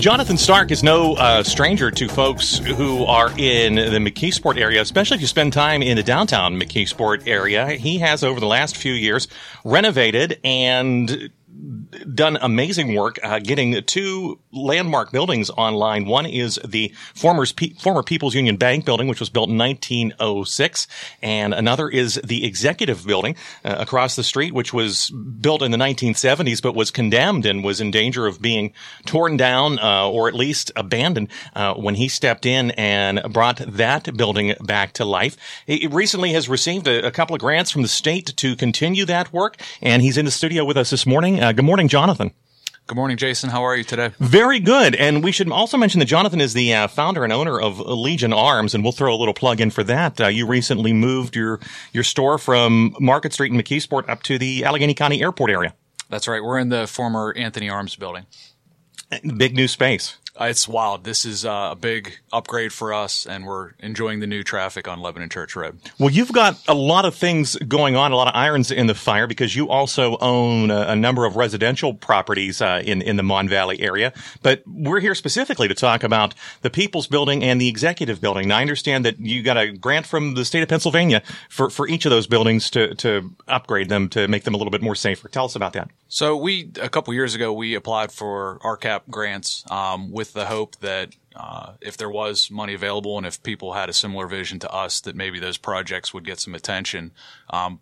Jonathan Stark is no uh, stranger to folks who are in the McKeesport area, especially if you spend time in the downtown McKeesport area. He has, over the last few years, renovated and done amazing work uh, getting two landmark buildings online. One is the former former People's Union Bank building, which was built in 1906, and another is the Executive Building uh, across the street, which was built in the 1970s, but was condemned and was in danger of being torn down uh, or at least abandoned uh, when he stepped in and brought that building back to life. He recently has received a, a couple of grants from the state to continue that work, and he's in the studio with us this morning. Uh, good morning, Jonathan. Good morning, Jason. How are you today? Very good. And we should also mention that Jonathan is the uh, founder and owner of Legion Arms, and we'll throw a little plug in for that. Uh, you recently moved your your store from Market Street in McKeesport up to the Allegheny County Airport area. That's right. We're in the former Anthony Arms building. Big new space. Uh, it's wild. This is uh, a big upgrade for us, and we're enjoying the new traffic on Lebanon Church Road. Well, you've got a lot of things going on, a lot of irons in the fire, because you also own a, a number of residential properties uh, in in the Mon Valley area. But we're here specifically to talk about the People's Building and the Executive Building. Now, I understand that you got a grant from the state of Pennsylvania for for each of those buildings to to upgrade them to make them a little bit more safer. Tell us about that. So we a couple years ago we applied for RCAP grants um, with the hope that uh, if there was money available and if people had a similar vision to us, that maybe those projects would get some attention. Um,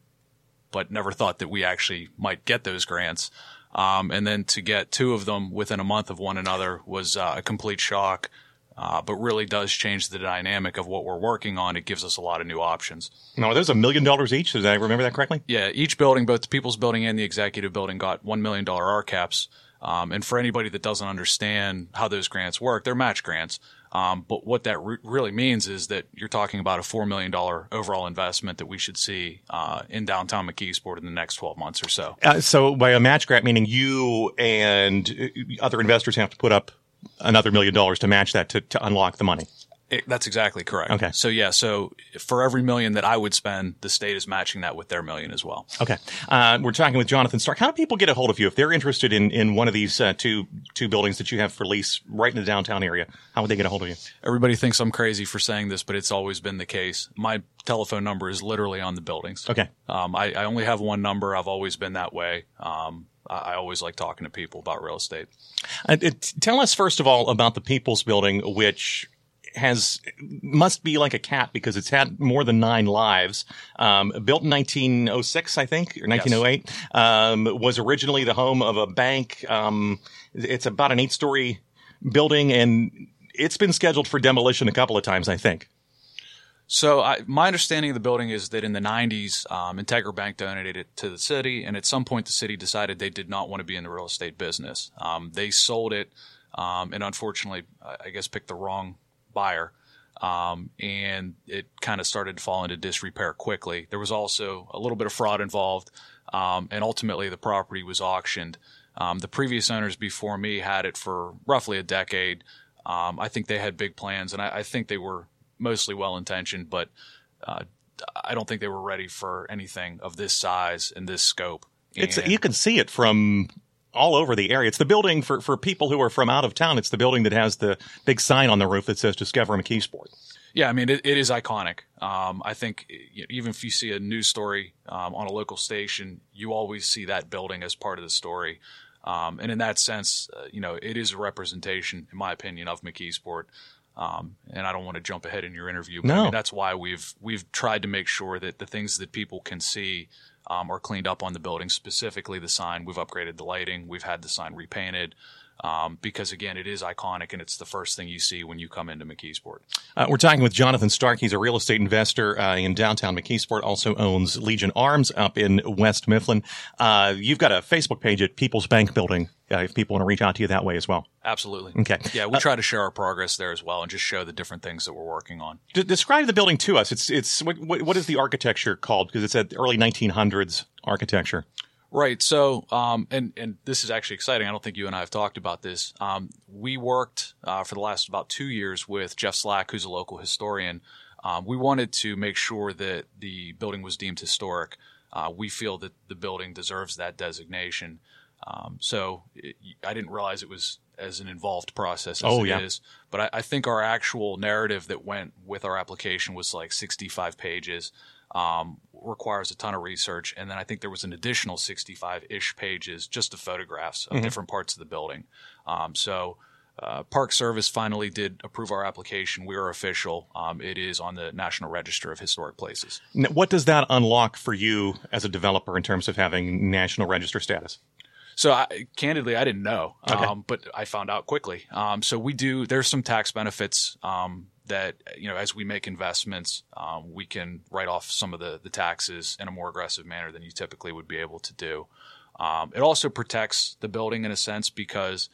but never thought that we actually might get those grants. Um, and then to get two of them within a month of one another was uh, a complete shock. Uh, but really does change the dynamic of what we're working on. It gives us a lot of new options. Now, there's a million dollars each. Did I remember that correctly? Yeah, each building, both the People's Building and the Executive Building, got $1 million RCAPs. Um, and for anybody that doesn't understand how those grants work, they're match grants. Um, but what that re- really means is that you're talking about a $4 million overall investment that we should see uh, in downtown McKeesport in the next 12 months or so. Uh, so, by a match grant, meaning you and uh, other investors have to put up another million dollars to match that to, to unlock the money. It, that's exactly correct. Okay. So yeah, so for every million that I would spend, the state is matching that with their million as well. Okay. Uh, we're talking with Jonathan Stark. How do people get a hold of you if they're interested in, in one of these uh, two two buildings that you have for lease right in the downtown area? How would they get a hold of you? Everybody thinks I'm crazy for saying this, but it's always been the case. My telephone number is literally on the buildings. Okay. Um, I, I, only have one number. I've always been that way. Um, I always like talking to people about real estate. Uh, tell us first of all about the People's Building, which has must be like a cat because it's had more than nine lives. Um, built in 1906, I think, or 1908, yes. um, was originally the home of a bank. Um, it's about an eight-story building, and it's been scheduled for demolition a couple of times, I think. So I, my understanding of the building is that in the 90s, um, Integra Bank donated it to the city, and at some point the city decided they did not want to be in the real estate business. Um, they sold it, um, and unfortunately, I guess picked the wrong buyer. Um, and it kind of started to fall into disrepair quickly. There was also a little bit of fraud involved, um, and ultimately the property was auctioned. Um, the previous owners before me had it for roughly a decade. I think they had big plans, and I, I think they were mostly well intentioned, but uh, I don't think they were ready for anything of this size and this scope. It's you can see it from all over the area. It's the building for, for people who are from out of town. It's the building that has the big sign on the roof that says Discover McKeesport. Yeah, I mean, it, it is iconic. Um, I think even if you see a news story um, on a local station, you always see that building as part of the story. Um, and in that sense, uh, you know, it is a representation, in my opinion, of McKeesport. Um, and I don't want to jump ahead in your interview, but no. I mean, that's why we've we've tried to make sure that the things that people can see um, are cleaned up on the building, specifically the sign. We've upgraded the lighting. We've had the sign repainted. Um, because again, it is iconic and it's the first thing you see when you come into McKeesport. Uh, we're talking with Jonathan Stark. He's a real estate investor uh, in downtown McKeesport. Also owns Legion Arms up in West Mifflin. Uh, you've got a Facebook page at People's Bank Building. Uh, if people want to reach out to you that way as well. Absolutely. Okay. Yeah, we try to share our progress there as well and just show the different things that we're working on. D- describe the building to us. It's it's what, what is the architecture called? Because it's at early 1900s architecture. Right. So, um, and and this is actually exciting. I don't think you and I have talked about this. Um, we worked uh, for the last about two years with Jeff Slack, who's a local historian. Um, we wanted to make sure that the building was deemed historic. Uh, we feel that the building deserves that designation. Um, so it, I didn't realize it was as an involved process as oh, it yeah. is. But I, I think our actual narrative that went with our application was like 65 pages um, requires a ton of research. And then I think there was an additional 65 ish pages just of photographs of different parts of the building. Um, so uh, Park Service finally did approve our application. We are official. Um, it is on the National Register of Historic Places. N- What does that unlock for you as a developer in terms of having national register status? So I, candidly, I didn't know, Okay. um, but I found out quickly. Um, so we do. There's some tax benefits um, that you know as we make investments, um, we can write off some of the the taxes in a more aggressive manner than you typically would be able to do. Um, it also protects the building in a sense because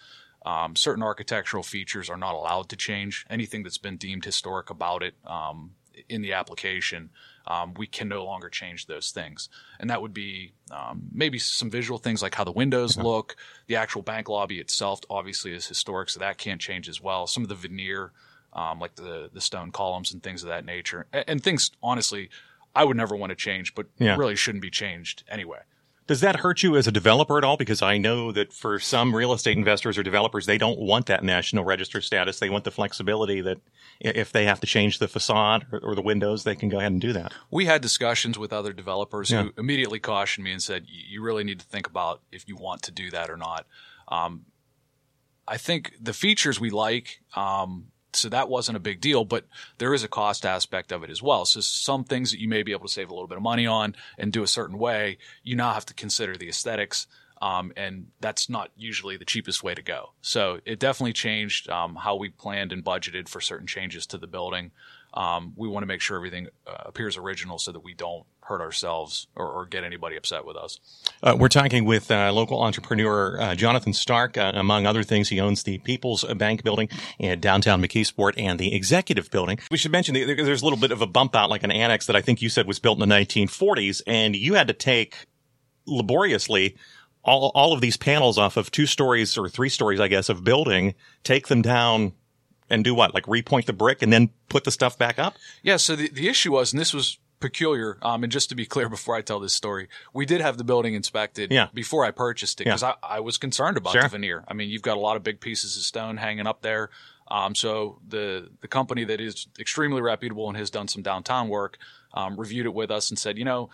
um, certain architectural features are not allowed to change. Anything that's been deemed historic about it um, in the application, um, we can no longer change those things. And that would be um, maybe some visual things like how the windows look. The actual bank lobby itself obviously is historic, so that can't change as well. Some of the veneer, um, like the the stone columns and things of that nature, and, and things honestly, I would never want to change, but Yeah. really shouldn't be changed anyway. Does that hurt you as a developer at all? Because I know that for some real estate investors or developers, they don't want that national register status. They want the flexibility that if they have to change the facade or, or the windows, they can go ahead and do that. We had discussions with other developers Yeah. who immediately cautioned me and said, "You you really need to think about if you want to do that or not." Um, I think the features we like, um, so that wasn't a big deal, but there is a cost aspect of it as well. So some things that you may be able to save a little bit of money on and do a certain way, you now have to consider the aesthetics. Um, and that's not usually the cheapest way to go. So it definitely changed um, how we planned and budgeted for certain changes to the building. Um, we want to make sure everything uh, appears original so that we don't hurt ourselves or, or get anybody upset with us. Uh, we're talking with uh, local entrepreneur uh, Jonathan Stark. Uh, among other things, he owns the People's Bank Building in downtown McKeesport and the Executive Building. We should mention that there's a little bit of a bump out, like an annex that I think you said was built in the 1940s, and you had to take laboriously all, all of these panels off of two stories or three stories, I guess, of building, take them down and do what? Like repoint the brick and then put the stuff back up? Yeah. So the, the issue was, and this was peculiar. Um, and just to be clear, before I tell this story, we did have the building inspected Yeah. before I purchased it because I, I was concerned about Sure. the veneer. I mean, you've got a lot of big pieces of stone hanging up there. Um, so the the company that is extremely reputable and has done some downtown work um, reviewed it with us and said, you know,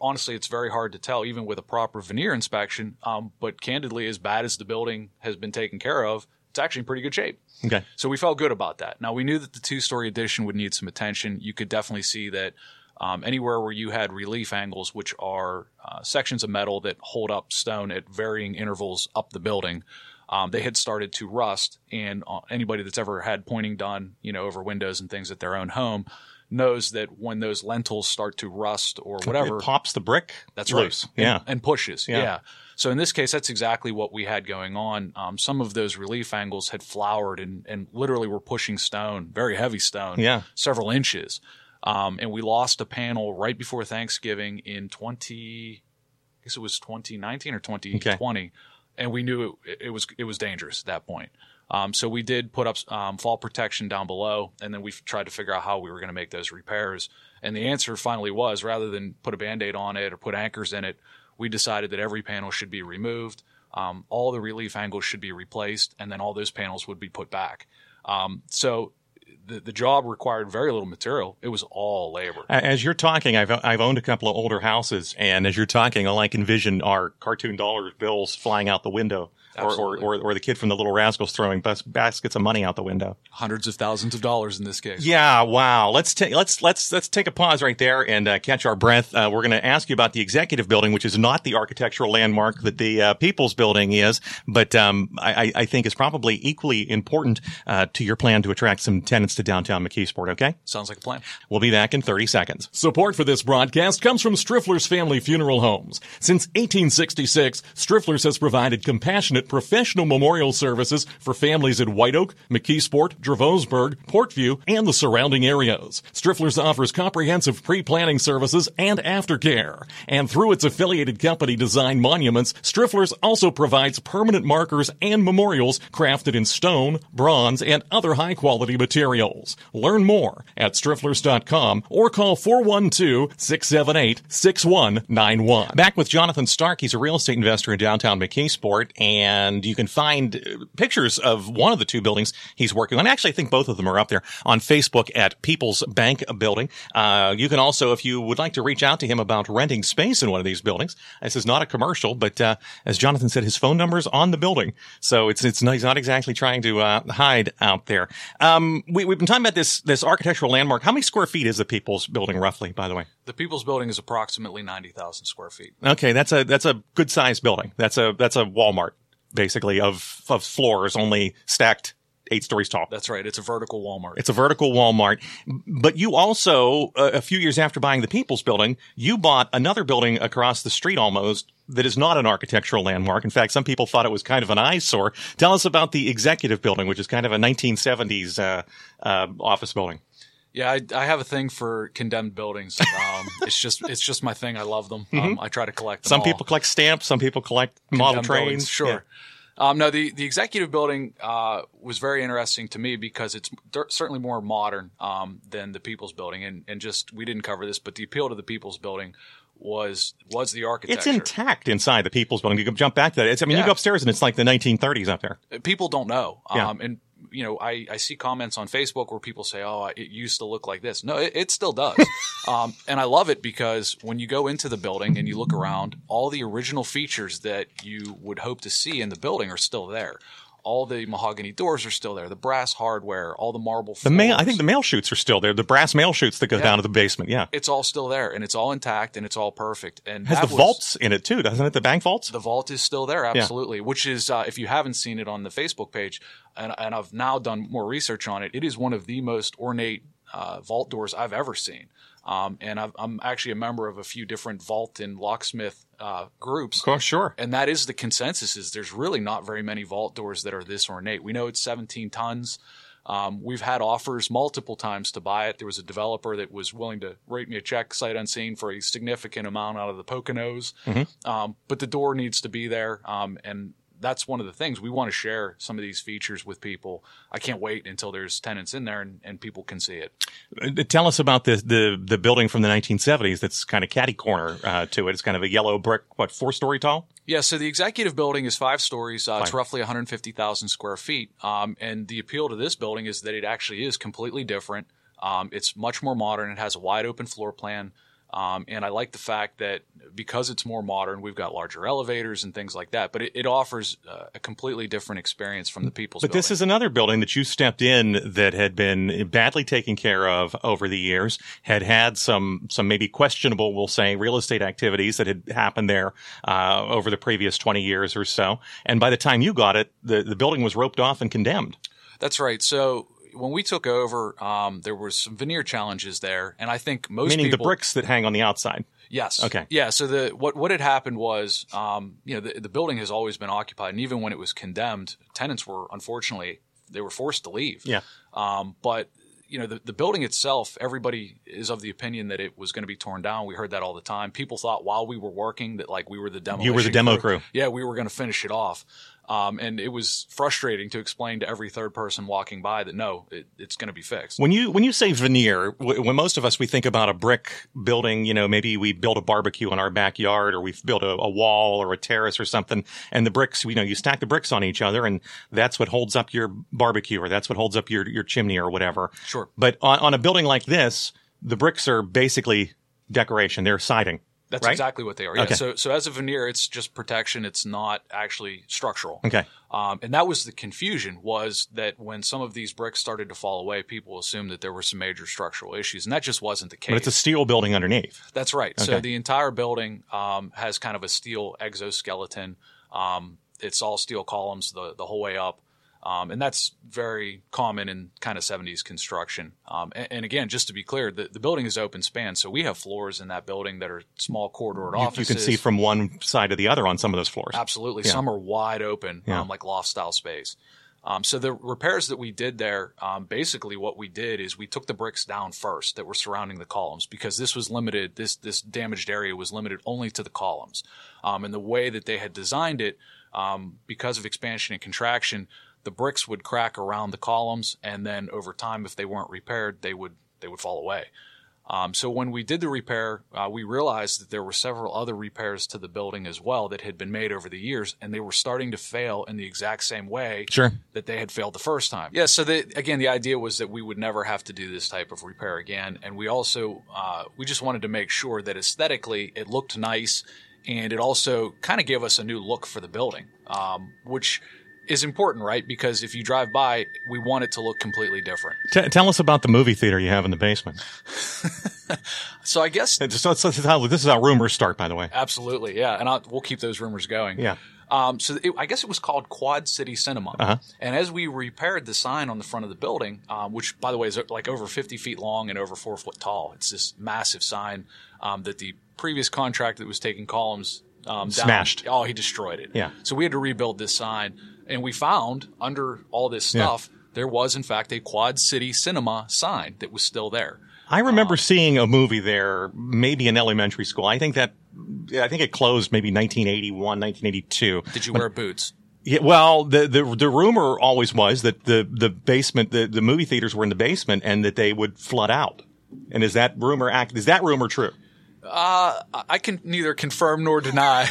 honestly, it's very hard to tell even with a proper veneer inspection. Um, but candidly, as bad as the building has been taken care of, it's actually in pretty good shape. Okay. So we felt good about that. Now we knew that the two story addition would need some attention. You could definitely see that um, anywhere where you had relief angles, which are uh, sections of metal that hold up stone at varying intervals up the building, um, they had started to rust. And uh, anybody that's ever had pointing done, you know, over windows and things at their own home knows that when those lintels start to rust or whatever, It pops the brick. that's loose. right. And- Yeah. And, pushes. Yeah. Yeah. So in this case, that's exactly what we had going on. Um, some of those relief angles had flowered and, and literally were pushing stone, very heavy stone, Yeah. several inches. Um, and we lost a panel right before Thanksgiving in 20, I guess it was 2019 or 2020. And we knew it, it was, it was dangerous at that point. Um, so we did put up um, fall protection down below, and then we tried to figure out how we were going to make those repairs. And the answer finally was, rather than put a band-aid on it or put anchors in it, we decided that every panel should be removed, um, all the relief angles should be replaced, and then all those panels would be put back. Um, so the the job required very little material; it was all labor. As you're talking, I've I've owned a couple of older houses, and as you're talking, all I can envision are cartoon dollar bills flying out the window or, or, or, or the kid from the Little Rascals throwing bas- baskets of money out the window. Hundreds of thousands of dollars in this case. Yeah, wow. Let's take let's let's let's take a pause right there and uh, catch our breath. Uh, we're going to ask you about the executive building, which is not the architectural landmark that the uh, People's Building is, but um, I, I- I think is probably equally important uh, to your plan to attract some tenants to downtown McKeesport. Okay, Sounds like a plan. we'll be back in thirty seconds. Support for this broadcast comes from Striffler's Family Funeral Homes. Since 1866, Striffler's has provided compassionate professional memorial services for families in White Oak, McKeesport, Dravosburg, Port Vue, and the surrounding areas. Striffler's offers comprehensive pre-planning services and aftercare. And through its affiliated company Design Monuments, Striffler's also provides permanent markers and memorials crafted in stone, bronze, and other high-quality materials. Learn more at strifflers.com or call 412-678-6191. Back with Jonathan Stark. He's a real estate investor in downtown McKeesport, and you can find uh, pictures of one of the two buildings he's working on. Actually, I think both of them are up there on Facebook at People's Bank Building. Uh, you can also, if you would like to reach out to him about renting space in one of these buildings, this is not a commercial, but uh, as Jonathan said, his phone number is on the building, so it's it's not, he's not exactly trying to uh, hide out there. Um, we, we've been talking about this this architectural landmark. How many square feet is the People's Building roughly? By the way. The People's Building is approximately 90,000 square feet. Okay, that's a that's a good sized building. That's a that's a Walmart basically of of floors, only stacked eight stories tall. That's right. It's a vertical Walmart. It's a vertical Walmart. But you also, uh, a few years after buying the People's Building, you bought another building across the street almost that is not an architectural landmark. In fact, some people thought it was kind of an eyesore. Tell us about the Executive Building, which is kind of a 1970s uh, uh, office building. Yeah, I, I have a thing for condemned buildings. Um, it's just it's just my thing. I love them. Um, I try to collect them. Some all. people collect stamps. Some people collect model condemned trains. buildings, Sure. Um, no, the, the executive building uh, was very interesting to me because it's cer- certainly more modern um, than the People's Building, and, and just we didn't cover this, but the appeal to the People's Building was was the architecture. It's intact inside the People's Building. You can jump back to that. It's, I mean, you go upstairs and it's like the 1930s up there. people don't know. Yeah. Um, and you know, I, I see comments on Facebook where people say, "Oh, it used to look like this." No, it, it still does. um, and I love it because when you go into the building and you look around, all the original features that you would hope to see in the building are still there. All the mahogany doors are still there. The brass hardware, all the marble. The mail, I think the mail chutes are still there. The brass mail chutes that go down to the basement. Yeah. it's all still there, and it's all intact, and it's all perfect. And Has the was- vaults in it too, doesn't it? The bank vaults? The vault is still there, absolutely. Which is, uh, if you haven't seen it on the Facebook page, and, and I've now done more research on it, it is one of the most ornate uh, vault doors I've ever seen. Um, and I've, I'm actually a member of a few different vault and locksmith uh, groups. Of course, sure. And that is the consensus: is there's really not very many vault doors that are this ornate. We know it's 17 tons. Um, we've had offers multiple times to buy it. There was a developer that was willing to write me a check sight unseen for a significant amount out of the Poconos. Um, but the door needs to be there. Um, and that's one of the things we want to share some of these features with people. I can't wait until there's tenants in there and, and people can see it. Uh, Tell us about the, the, the building from the 1970s that's kind of catty corner uh, to it. It's kind of a yellow brick, what, four story tall? Yeah, so the executive building is five stories. Uh, it's roughly 150,000 square feet. Um, and the appeal to this building is that it actually is completely different. Um, it's much more modern. It has a wide open floor plan. Um, and I like the fact that because it's more modern, we've got larger elevators and things like that. But it, it offers uh, a completely different experience from the people's. But this is another building that you stepped in that had been badly taken care of over the years, had had some, some maybe questionable, we'll say, real estate activities that had happened there, uh, over the previous 20 years or so. And by the time you got it, the, the building was roped off and condemned. That's right. So when we took over, um, there was some veneer challenges there, and I think most Meaning people, the bricks that hang on the outside. Yes. Okay. Yeah. So the what what had happened was, um, you know, the, the building has always been occupied, and even when it was condemned, tenants were unfortunately they were forced to leave. Yeah. Um, but you know, the, the building itself, everybody is of the opinion that it was going to be torn down. We heard that all the time. People thought while we were working that like we were the demo. You were the demo crew. Yeah, we were going to finish it off. Um, and it was frustrating to explain to every third person walking by that no, it, it's going to be fixed. When you when you say veneer, w- when most of us we think about a brick building, you know, maybe we build a barbecue in our backyard, or we build a, a wall or a terrace or something, and the bricks, you know, you stack the bricks on each other, and that's what holds up your barbecue, or that's what holds up your your chimney, or whatever. Sure. But on, on a building like this, the bricks are basically decoration; they're siding. That's right? exactly what they are. Yeah. Okay. So, so as a veneer, it's just protection. It's not actually structural. Okay. Um, and that was the confusion was that when some of these bricks started to fall away, people assumed that there were some major structural issues, and that just wasn't the case. But it's a steel building underneath. That's right. So the entire building um, has kind of a steel exoskeleton. Um, it's all steel columns the the whole way up. Um, and that's very common in kind of 70s construction. Um, and, and again, just to be clear, the, the building is open span. So we have floors in that building that are small corridor You, you can see from one side to the other on some of those floors. Absolutely. Yeah. Some are wide open, Yeah. um, like loft style space. Um, so the repairs that we did there, um, basically what we did is we took the bricks down first that were surrounding the columns because this was limited. This this damaged area was limited only to the columns, um, and the way that they had designed it, um, because of expansion and contraction, the bricks would crack around the columns, and then over time, if they weren't repaired, they would they would fall away. Um, so when we did the repair, uh, we realized that there were several other repairs to the building as well that had been made over the years, and they were starting to fail in the exact same way Sure. that they had failed the first time. Yeah. So the, again, the idea was that we would never have to do this type of repair again, and we also uh, we just wanted to make sure that aesthetically it looked nice, and it also kind of gave us a new look for the building, um, which is important, right? Because if you drive by, we want it to look completely different. T- tell us about the movie theater you have in the basement. So I guess It's- So, so this, is how, this is how rumors start, by the way. Absolutely, yeah, and I'll, we'll keep those rumors going. Yeah. Um, so it, I guess it was called Quad City Cinema, Uh-huh. and as we repaired the sign on the front of the building, um, which by the way is like over 50 feet long and over four foot tall, it's this massive sign um, that the previous contractor that was taking columns um, down, Smashed. Oh, he destroyed it. Yeah. So we had to rebuild this sign, and we found under all this Yeah. stuff there was in fact a Quad City Cinema sign that was still there. I remember seeing a movie there, maybe in elementary school. I think that, I think it closed maybe 1981, 1982. Did you wear boots? Yeah, well, the, the the rumor always was that the the basement, the, the movie theaters were in the basement, and that they would flood out. And is that rumor act? Is that rumor true? Uh, I can neither confirm nor deny.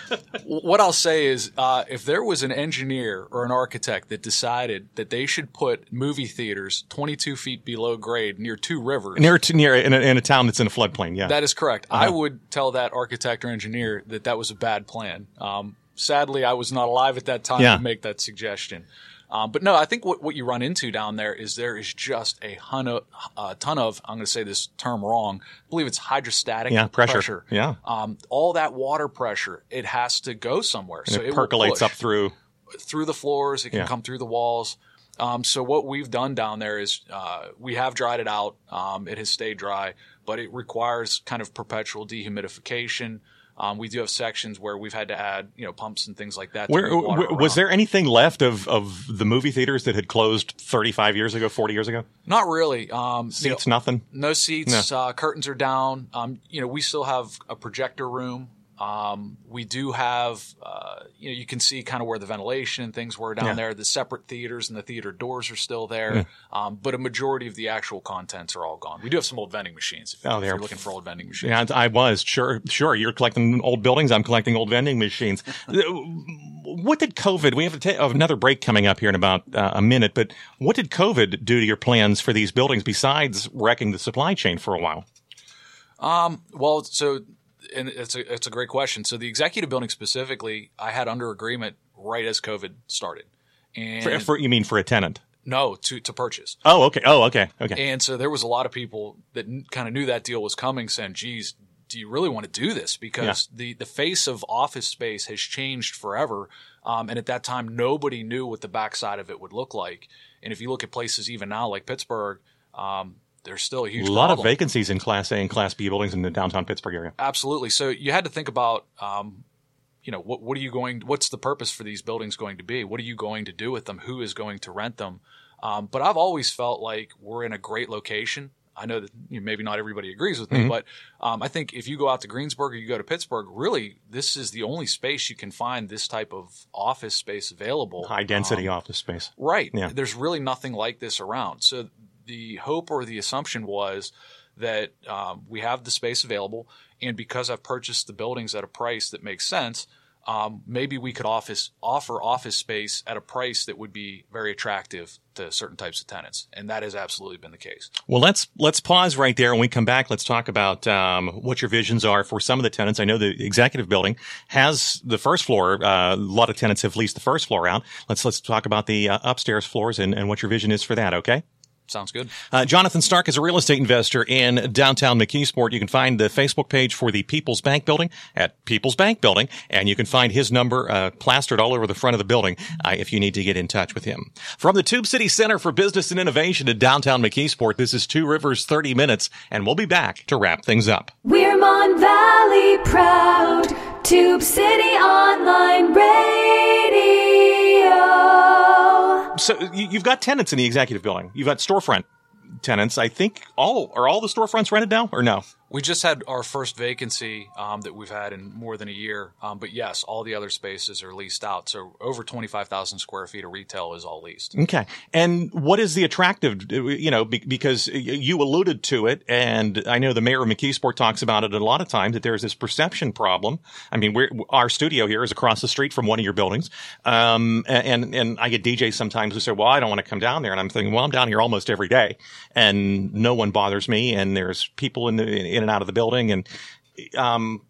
what I'll say is, uh, if there was an engineer or an architect that decided that they should put movie theaters 22 feet below grade near two rivers, Near to, near in a, in a town that's in a floodplain. Yeah, that is correct. I would tell that architect or engineer that that was a bad plan. Um, sadly, I was not alive at that time Yeah. to make that suggestion. Um, but no, I think what, what you run into down there is there is just a ton of, a ton of I'm going to say this term wrong. I believe it's hydrostatic Yeah, pressure. Yeah. Um, all that water pressure, it has to go somewhere. so it will percolates up through. through the floors. It can Yeah. come through the walls. Um, so what we've done down there is uh, we have dried it out. Um, it has stayed dry, but it requires kind of perpetual dehumidification. Um, we do have sections where we've had to add, you know, pumps and things like that. Where, where- was there anything left of, of the movie theaters that had closed 35 years ago, 40 years ago? Not really. Um, you know, Seats, nothing. No seats. Uh, curtains are down. Um, you know, we still have a projector room. Um, we do have, uh, you know, you can see kind of where the ventilation and things were down Yeah. there. The separate theaters and the theater doors are still there, um, but a majority of the actual contents are all gone. We do have some old vending machines. If, Oh, if they're- you're looking for old vending machines. Yeah, I was sure. Sure, you're collecting old buildings. I'm collecting old vending machines. what did COVID? We have to another break coming up here in about uh, a minute. But what did COVID do to your plans for these buildings besides wrecking the supply chain for a while? Well, so and it's a it's a great question. So the executive building specifically, I had under agreement right as COVID started, and For, for you mean for a tenant? no to to purchase. Oh, okay. Oh, okay. Okay. And so there was a lot of people that kind of knew that deal was coming, saying, "Geez, do you really want to do this?" Because the the face of office space has changed forever, um, and at that time, nobody knew what the backside of it would look like. And if you look at places even now, like Pittsburgh, um, there's still a a lot problem. of vacancies in Class A and Class B buildings in the downtown Pittsburgh area. Absolutely. So you had to think about, um, you know, what what are you going? What's the purpose for these buildings going to be? What are you going to do with them? Who is going to rent them? Um, but I've always felt like we're in a great location. I know that you know, maybe not everybody agrees with me, but um, I think if you go out to Greensburg or you go to Pittsburgh, really, this is the only space you can find this type of office space available. High density Um, office space. Right. Yeah. There's really nothing like this around. So the hope or the assumption was that um, we have the space available, and because I've purchased the buildings at a price that makes sense, um, maybe we could office offer office space at a price that would be very attractive to certain types of tenants, and that has absolutely been the case. Well, let's let's pause right there. When we come back, let's talk about um, what your visions are for some of the tenants. I know the executive building has the first floor. Uh, a lot of tenants have leased the first floor out. Let's let's talk about the uh, upstairs floors and, and what your vision is for that. Okay. Sounds good. Uh, Jonathan Stark is a real estate investor in downtown McKeesport. You can find the Facebook page for the People's Bank Building at People's Bank Building, and you can find his number uh, plastered all over the front of the building uh, if you need to get in touch with him. From the Tube City Center for Business and Innovation in downtown McKeesport, this is Two Rivers 30 Minutes, and we'll be back to wrap things up. We're Mon Valley proud, Tube City Online Radio. So you- you've got tenants in the executive building. You've got storefront tenants. I think all are all the storefronts rented now, or no? We just had our first vacancy um, that we've had in more than a year, um, but yes, all the other spaces are leased out. So over twenty five thousand square feet of retail is all leased. Okay. And what is the attractive, you know, because you alluded to it, and I know the mayor of McKeesport talks about it a lot of times that there's this perception problem. I mean, our studio here is across the street from one of your buildings. Um, and, and I get DJs sometimes who say, well, I don't want to come down there. And I'm thinking, well, I'm down here almost every day and no one bothers me. And there's people in the, in and out of the building. And, um,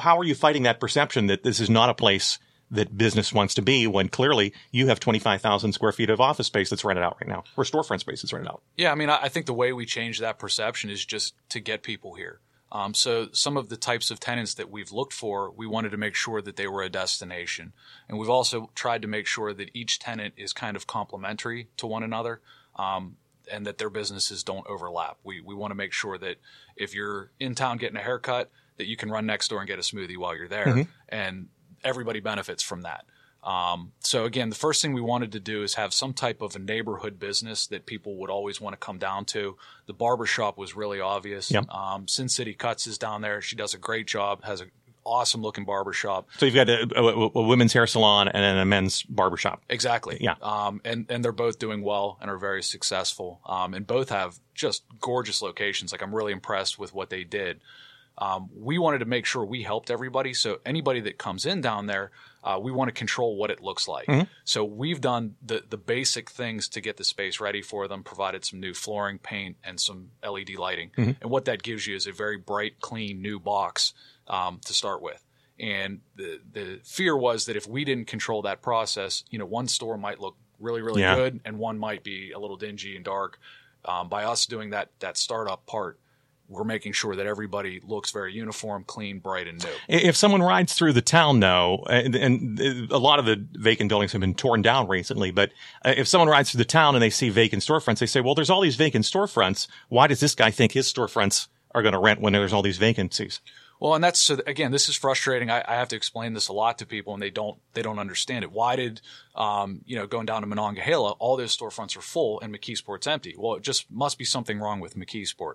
how are you fighting that perception that this is not a place that business wants to be when clearly you have 25,000 square feet of office space that's rented out right now or storefront space that's rented out? Yeah, I mean, I I think the way we change that perception is just to get people here. Um, so some of the types of tenants that we've looked for, we wanted to make sure that they were a destination, and we've also tried to make sure that each tenant is kind of complementary to one another, um, and that their businesses don't overlap. We we want to make sure that if you're in town getting a haircut, that you can run next door and get a smoothie while you're there, and everybody benefits from that. Um, so again, the first thing we wanted to do is have some type of a neighborhood business that people would always want to come down to. The barber shop was really obvious. Yep. Um, Sin City Cuts is down there. She does a great job. Has an awesome looking barbershop. So you've got a, a, a women's hair salon and then a men's barbershop. Exactly. Yeah. Um, and, and they're both doing well and are very successful. Um, and both have just gorgeous locations. Like I'm really impressed with what they did. Um, we wanted to make sure we helped everybody. So anybody that comes in down there, uh, we want to control what it looks like. So we've done the the basic things to get the space ready for them. Provided some new flooring, paint, and some LED lighting. And what that gives you is a very bright, clean, new box um, to start with. And the the fear was that if we didn't control that process, you know, one store might look really really Yeah. good, and one might be a little dingy and dark. Um, by us doing that that startup part, we're making sure that everybody looks very uniform, clean, bright, and new. If someone rides through the town, though, and, and a lot of the vacant buildings have been torn down recently, but uh, if someone rides through the town and they see vacant storefronts, they say, well, there's all these vacant storefronts. Why does this guy think his storefronts are going to rent when there's all these vacancies? Well, and that's so again, this is frustrating. I, I have to explain this a lot to people, and they don't they don't understand it. Why did um, you know going down to Monongahela, all those storefronts are full and McKeesport's empty? Well, it just must be something wrong with McKeesport.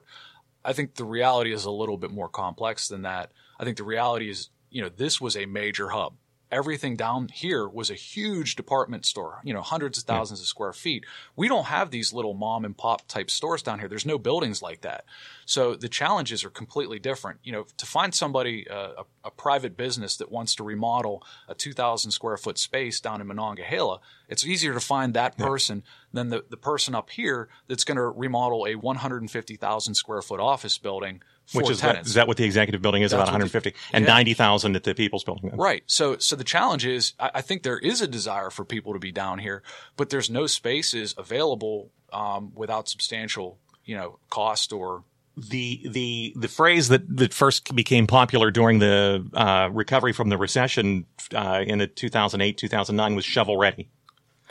I think the reality is a little bit more complex than that. I think the reality is, you know, this was a major hub. Everything down here was a huge department store, you know, hundreds of thousands of square feet. We don't have these little mom and pop type stores down here. There's no buildings like that. So the challenges are completely different. You know, to find somebody, uh, a, a private business that wants to remodel a 2,000 square foot space down in Monongahela, it's easier to find that person than the, the person up here that's going to remodel a 150,000 square foot office building for Which is what, tenants. is that what the executive building is That's about what the- 150 and yeah. 90,000 at the People's Building. Right. So, so the challenge is, I, I think there is a desire for people to be down here, but there's no spaces available um, without substantial, you know, cost or the the the phrase that that first became popular during the uh, recovery from the recession uh, in the 2008 2009 was shovel ready.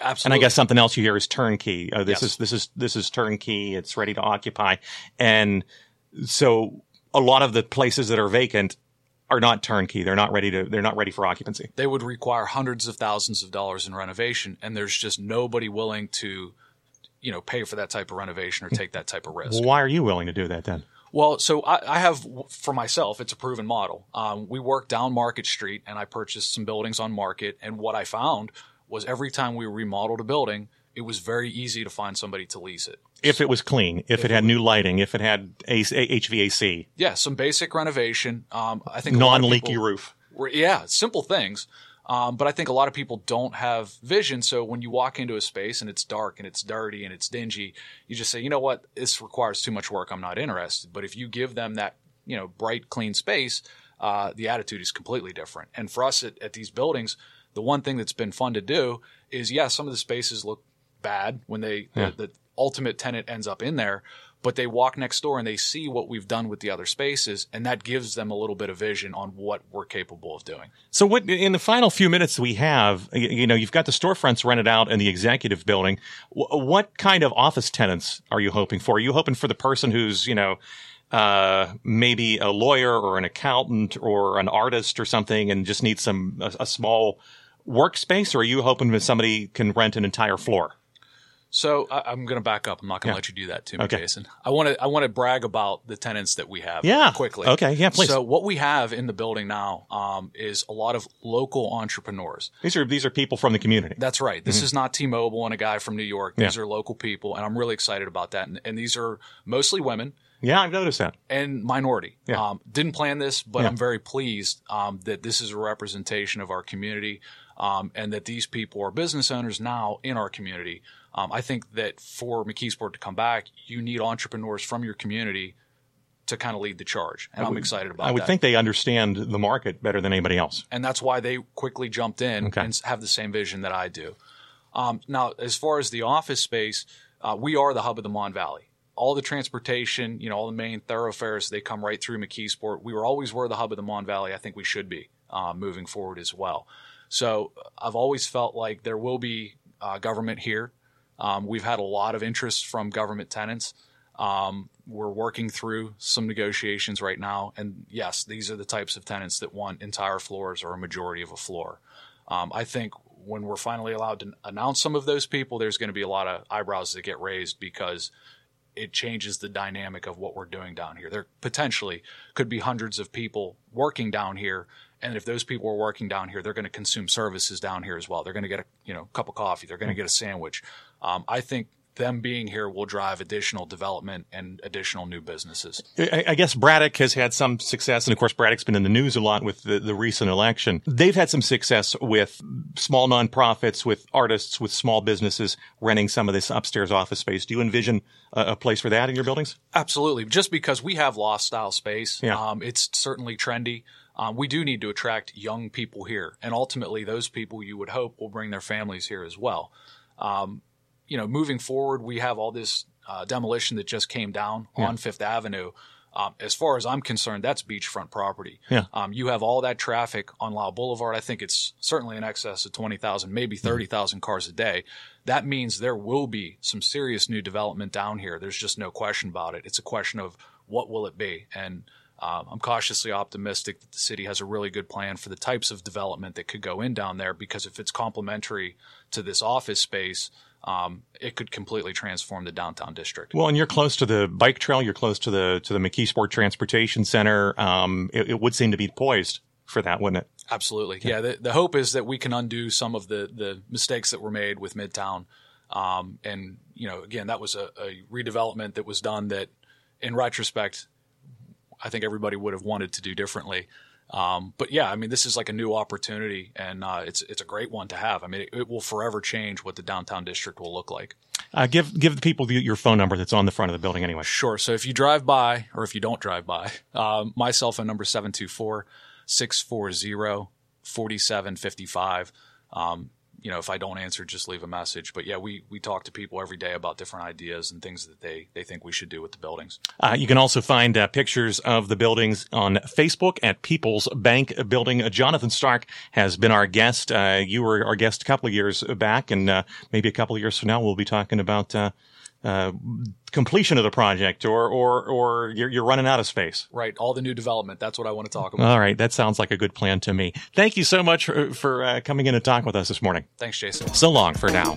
Absolutely. And. I guess something else you hear is turnkey. Uh, this Yes. is this is this is turnkey. It's ready to occupy, and so a lot of the places that are vacant are not turnkey. They're not ready to. They're not ready for occupancy. they would require hundreds of thousands of dollars in renovation, and there's just nobody willing to, you know, pay for that type of renovation or take that type of risk. Well, why are you willing to do that then? Well, so I, I have for myself, it's a proven model. Um, we work down Market Street, and I purchased some buildings on Market. And what I found was every time we remodeled a building, it was very easy to find somebody to lease it. If it was clean, if, it had new lighting, if it had A- HVAC, Yeah, some basic renovation. Um, I think of non-leaky roof. We're- yeah, simple things. Um, but I think a lot of people don't have vision. So when you walk into a space and it's dark and it's dirty and it's dingy, you just say, you know what, this requires too much work. I'm not interested. But if you give them that, you know, bright, clean space, uh, the attitude is completely different. And for us at, at these buildings, the one thing that's been fun to do is, yeah, some of the spaces look bad when they Yeah. the, the ultimate tenant ends up in there, but they walk next door and they see what we've done with the other spaces, and that gives them a little bit of vision on what we're capable of doing. So, what in the final few minutes we have, you know, you've got the storefronts rented out and the executive building. What kind of office tenants are you hoping for? Are you hoping for the person who's, you know, uh, maybe a lawyer or an accountant or an artist or something, and just needs some a, a small workspace, or are you hoping that somebody can rent an entire floor? So I, I'm going to back up. I'm not going to Yeah. let you do that to me, Okay. Jason. I want to I want to brag about the tenants that we have. Yeah. quickly. Okay. Yeah, please. So what we have in the building now um, is a lot of local entrepreneurs. These are these are people from the community. That's right. This is not T-Mobile and a guy from New York. These Mm-hmm. Yeah. are local people, and I'm really excited about that. And, and these are mostly women. yeah, I've noticed that. and minority. Yeah. Um, didn't plan this, but. I'm very pleased um, that this is a representation of our community um, and that these people are business owners now in our community. Um, I think that for McKeesport to come back, you need entrepreneurs from your community to kind of lead the charge, and I'm excited about that. I would that. think they understand the market better than anybody else. and that's why they quickly jumped in Okay. and have the same vision that I do. Um, now, as far as the office space, uh, we are the hub of the Mon Valley. All the transportation, you know, all the main thoroughfares, they come right through McKeesport. We were always were the hub of the Mon Valley. I think we should be uh, moving forward as well. So I've always felt like there will be uh, government here. Um, we've had a lot of interest from government tenants. Um, we're working through some negotiations right now. And yes, these are the types of tenants that want entire floors or a majority of a floor. Um, I think when we're finally allowed to announce some of those people, there's going to be a lot of eyebrows that get raised because it changes the dynamic of what we're doing down here. There potentially could be hundreds of people working down here. And if those people are working down here, they're going to consume services down here as well. They're going to get a you know cup of coffee. They're going to get a sandwich. Um, I think them being here will drive additional development and additional new businesses. I, I guess Braddock has had some success, and of course, Braddock's been in the news a lot with the, the recent election. They've had some success with small nonprofits, with artists, with small businesses renting some of this upstairs office space. Do you envision a, a place for that in your buildings? Absolutely. Just because we have loft style space, Yeah. um, it's certainly trendy. Um, we do need to attract young people here, and ultimately, those people you would hope will bring their families here as well. Um, you know, moving forward, we have all this uh, demolition that just came down on Fifth Avenue. Um, as far as I'm concerned, that's beachfront property. Yeah. Um, you have all that traffic on Lysle Boulevard. I think it's certainly in excess of 20,000, maybe 30,000 cars a day. That means there will be some serious new development down here. There's just no question about it. It's a question of what will it be? And um, I'm cautiously optimistic that the city has a really good plan for the types of development that could go in down there because if it's complementary to this office space, um, it could completely transform the downtown district. Well, and you're close to the bike trail. You're close to the to the McKeesport Transportation Center. Um, it, it would seem to be poised for that, wouldn't it? Absolutely. Yeah. the, the hope is that we can undo some of the, the mistakes that were made with Midtown. Um, and, you know, again, that was a, a redevelopment that was done that, in retrospect, I think everybody would have wanted to do differently. Um, but yeah, I mean, this is like a new opportunity, and uh, it's it's a great one to have. I mean, it, it will forever change what the downtown district will look like. Uh, give give the people the, your phone number that's on the front of the building anyway. Sure. So if you drive by, or if you don't drive by, um, my cell phone number is 724 640 4755. Um, you know, if I don't answer, just leave a message. But yeah, we, we talk to people every day about different ideas and things that they, they think we should do with the buildings. Uh, you can also find uh, pictures of the buildings on Facebook at People's Bank Building. Uh, Jonathan Stark has been our guest. Uh, you were our guest a couple of years back, and uh, maybe a couple of years from now, we'll be talking about uh, completion of the project, or or or you're, you're running out of space. Right. All the new development. That's what I want to talk about. All right, that sounds like a good plan to me. Thank you so much for, for uh, coming in and talking with us this morning. Thanks, Jason. So long for now.